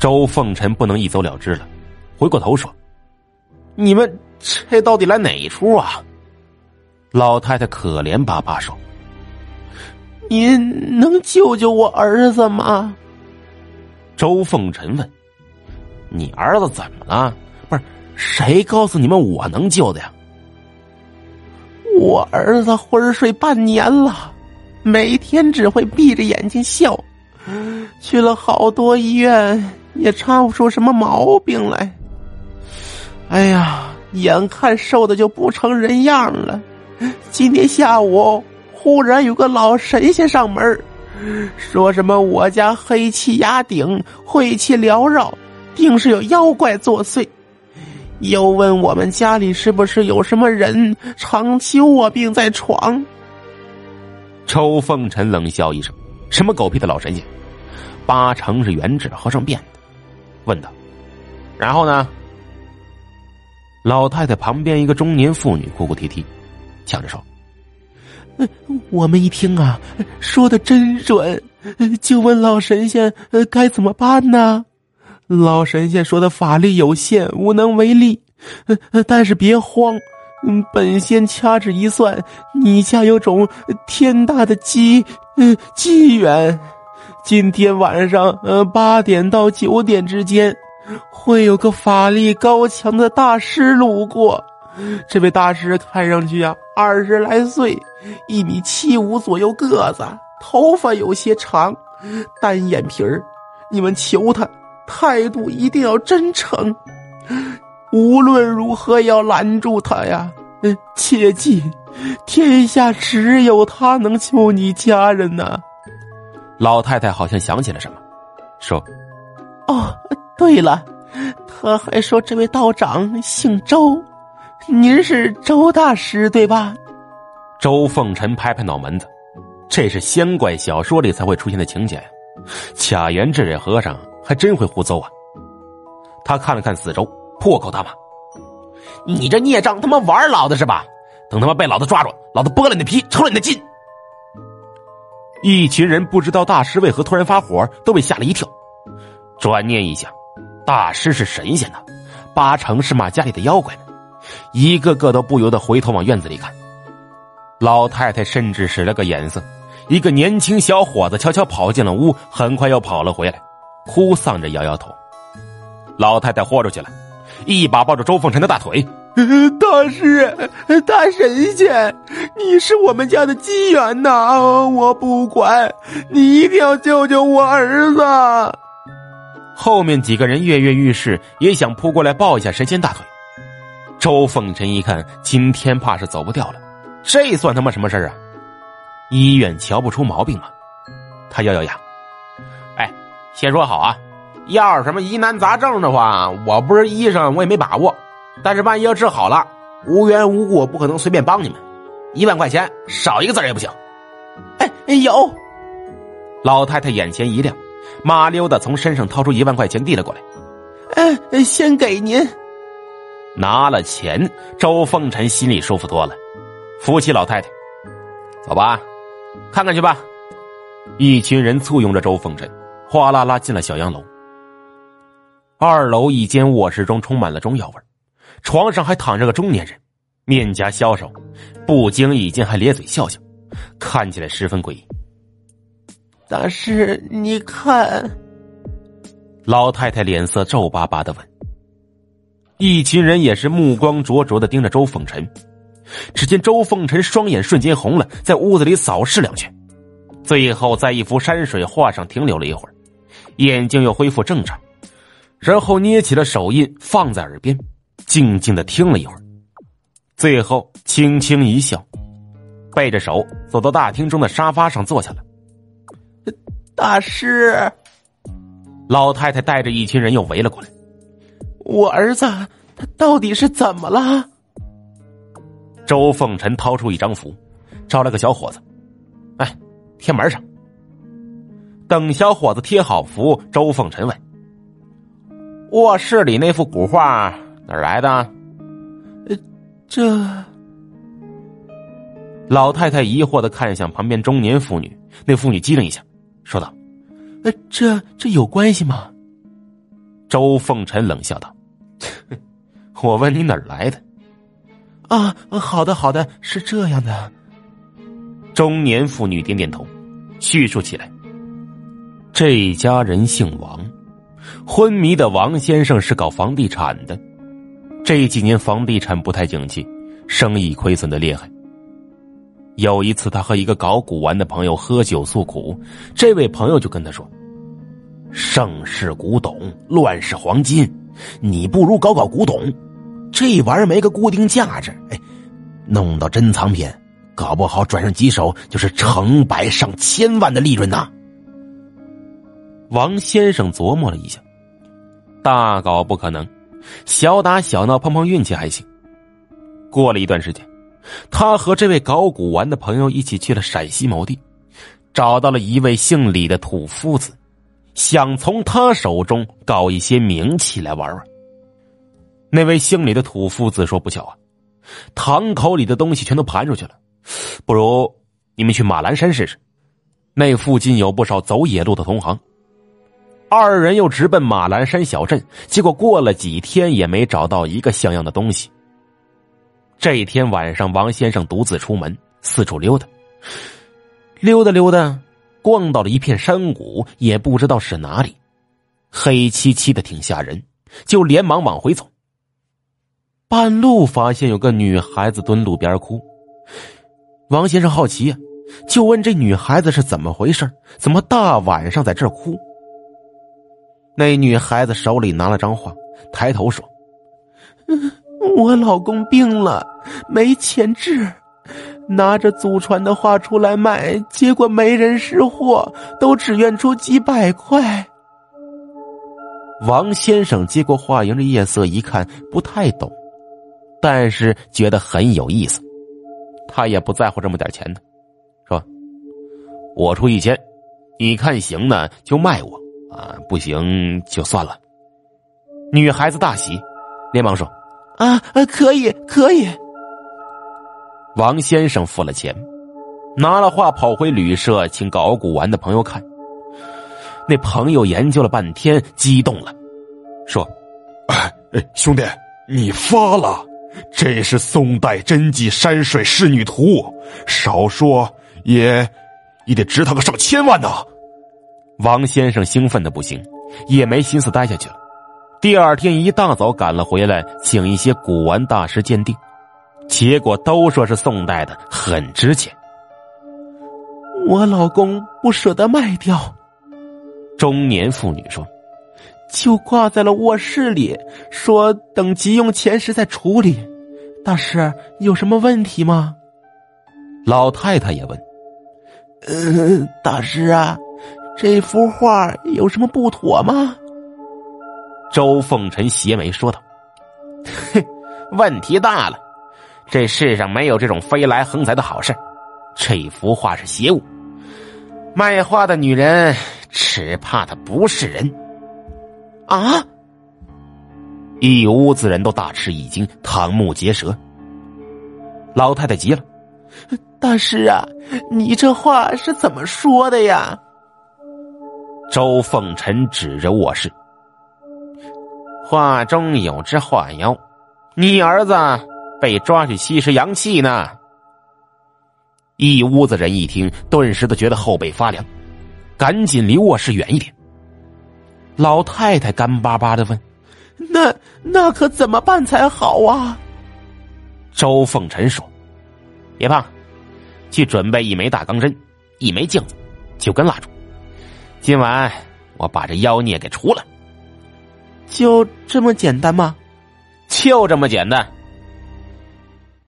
周凤臣不能一走了之了，回过头说：“你们这到底来哪一出啊？”老太太可怜巴巴说：“您能救救我儿子吗？”周凤臣问：“你儿子怎么了？不是谁告诉你们我能救的呀？”我儿子昏睡半年了，每天只会闭着眼睛笑，去了好多医院。也查不出什么毛病来。哎呀，眼看瘦的就不成人样了。今天下午忽然有个老神仙上门，说什么我家黑气压顶，晦气缭绕，定是有妖怪作祟。又问我们家里是不是有什么人长期卧病在床。周凤臣冷笑一声：“什么狗屁的老神仙，八成是原指和尚变的。”问道：“然后呢？”老太太旁边一个中年妇女哭哭啼啼，抢着说：“我们一听啊，说的真准，就问老神仙该怎么办呢？老神仙说的法力有限，无能为力，但是别慌，本仙掐指一算，你家有种天大的机机缘。”今天晚上，呃，八点到九点之间，会有个法力高强的大师路过。这位大师看上去啊，二十来岁，一米七五左右个子，头发有些长，单眼皮儿。你们求他，态度一定要真诚，无论如何要拦住他呀。嗯，切记，天下只有他能救你家人呐。老太太好像想起了什么，说：“哦，对了，他还说这位道长姓周，您是周大师对吧？”周凤臣拍拍脑门子，这是仙怪小说里才会出现的情节呀！卡元这位和尚还真会胡诌啊！他看了看四周，破口大骂：“你这孽障，他妈玩老子是吧？等他妈被老子抓住，老子剥了你的皮，抽了你的筋！”一群人不知道大师为何突然发火，都被吓了一跳。转念一想，大师是神仙呢，八成是骂家里的妖怪呢，一个个都不由得回头往院子里看。老太太甚至使了个眼色，一个年轻小伙子悄悄跑进了屋，很快又跑了回来，哭丧着摇摇头。老太太豁出去了，一把抱住周凤臣的大腿。大师，大神仙，你是我们家的机缘呐！我不管，你一定要救救我儿子。后面几个人跃跃欲试，也想扑过来抱一下神仙大腿。周凤臣一看，今天怕是走不掉了，这算他妈什么事啊？医院瞧不出毛病吗？他咬咬牙，哎，先说好啊，要是什么疑难杂症的话，我不是医生，我也没把握。但是万一要治好了，无缘无故不可能随便帮你们，一万块钱少一个字也不行。哎，有。老太太眼前一亮，麻溜的从身上掏出一万块钱递了过来。哎，先给您。拿了钱，周凤臣心里舒服多了，扶起老太太，走吧，看看去吧。一群人簇拥着周凤臣，哗啦啦进了小洋楼。二楼一间卧室中充满了中药味床上还躺着个中年人，面颊消瘦，不经意间还咧嘴笑笑，看起来十分诡异。大师，你看，老太太脸色皱巴巴的问。一群人也是目光灼灼的盯着周凤臣。只见周凤臣双眼瞬间红了，在屋子里扫视两圈，最后在一幅山水画上停留了一会儿，眼睛又恢复正常，然后捏起了手印放在耳边。静静的听了一会儿，最后轻轻一笑，背着手走到大厅中的沙发上坐下了。大师，老太太带着一群人又围了过来。我儿子他到底是怎么了？周凤臣掏出一张符，招了个小伙子，哎，贴门上。等小伙子贴好符，周凤臣问：“卧室里那幅古画？”哪儿来的？呃，这老太太疑惑的看向旁边中年妇女，那妇女机灵一下，说道：“呃，这这有关系吗？”周凤臣冷笑道：“我问你哪儿来的？”啊，好的，好的，是这样的。中年妇女点点头，叙述起来：这家人姓王，昏迷的王先生是搞房地产的，这几年房地产不太景气，生意亏损的厉害。有一次，他和一个搞古玩的朋友喝酒诉苦，这位朋友就跟他说：“盛世古董，乱世黄金，你不如搞搞古董。”这玩意儿没个固定价值，哎，弄到珍藏品，搞不好转上几手就是成百上千万的利润呐。王先生琢磨了一下，大搞不可能，小打小闹碰碰运气还行。过了一段时间，他和这位搞古玩的朋友一起去了陕西某地，找到了一位姓李的土夫子，想从他手中搞一些名器来玩玩。那位姓李的土夫子说：“不巧啊，堂口里的东西全都盘出去了，不如你们去马栏山试试，那附近有不少走野路的同行。”二人又直奔马栏山小镇，结果过了几天也没找到一个像样的东西。这一天晚上，王先生独自出门四处溜达，溜达溜达，逛到了一片山谷，也不知道是哪里，黑漆漆的，挺吓人，就连忙往回走。半路发现有个女孩子蹲路边哭，王先生好奇呀，就问这女孩子是怎么回事，怎么大晚上在这儿哭？那女孩子手里拿了张画，抬头说：“我老公病了，没钱治，拿着祖传的画出来卖，结果没人识货，都只愿出几百块。”王先生接过画，迎着夜色一看，不太懂。但是觉得很有意思，他也不在乎这么点钱的，说：“我出一千，你看行呢就卖我啊，不行就算了。”女孩子大喜，连忙说：“啊啊，可以可以。”王先生付了钱，拿了画跑回旅社，请搞古玩的朋友看。那朋友研究了半天，激动了，说：“哎，兄弟，你发了！”这是宋代真迹山水仕女图，少说也也得值他个上千万呢。王先生兴奋的不行，也没心思待下去了。第二天一大早赶了回来，请一些古玩大师鉴定，结果都说是宋代的，很值钱。我老公不舍得卖掉。中年妇女说。就挂在了卧室里，说等急用钱时再处理。大师有什么问题吗？老太太也问。呃，大师啊，这幅画有什么不妥吗？周凤臣斜眉说道：“嘿，问题大了！这世上没有这种飞来横财的好事。这幅画是邪物，卖画的女人只怕她不是人。”啊！一屋子人都大吃一惊，瞠目结舌。老太太急了：“大师啊，你这话是怎么说的呀？”周凤臣指着卧室：“画中有只画妖，你儿子被抓去吸食阳气呢。”一屋子人一听，顿时都觉得后背发凉，赶紧离卧室远一点。老太太干巴巴的问：“那那可怎么办才好啊？”周凤臣说：“别怕，去准备一枚大钢针，一枚镜子，九根蜡烛。今晚我把这妖孽给除了。”就这么简单吗？就这么简单。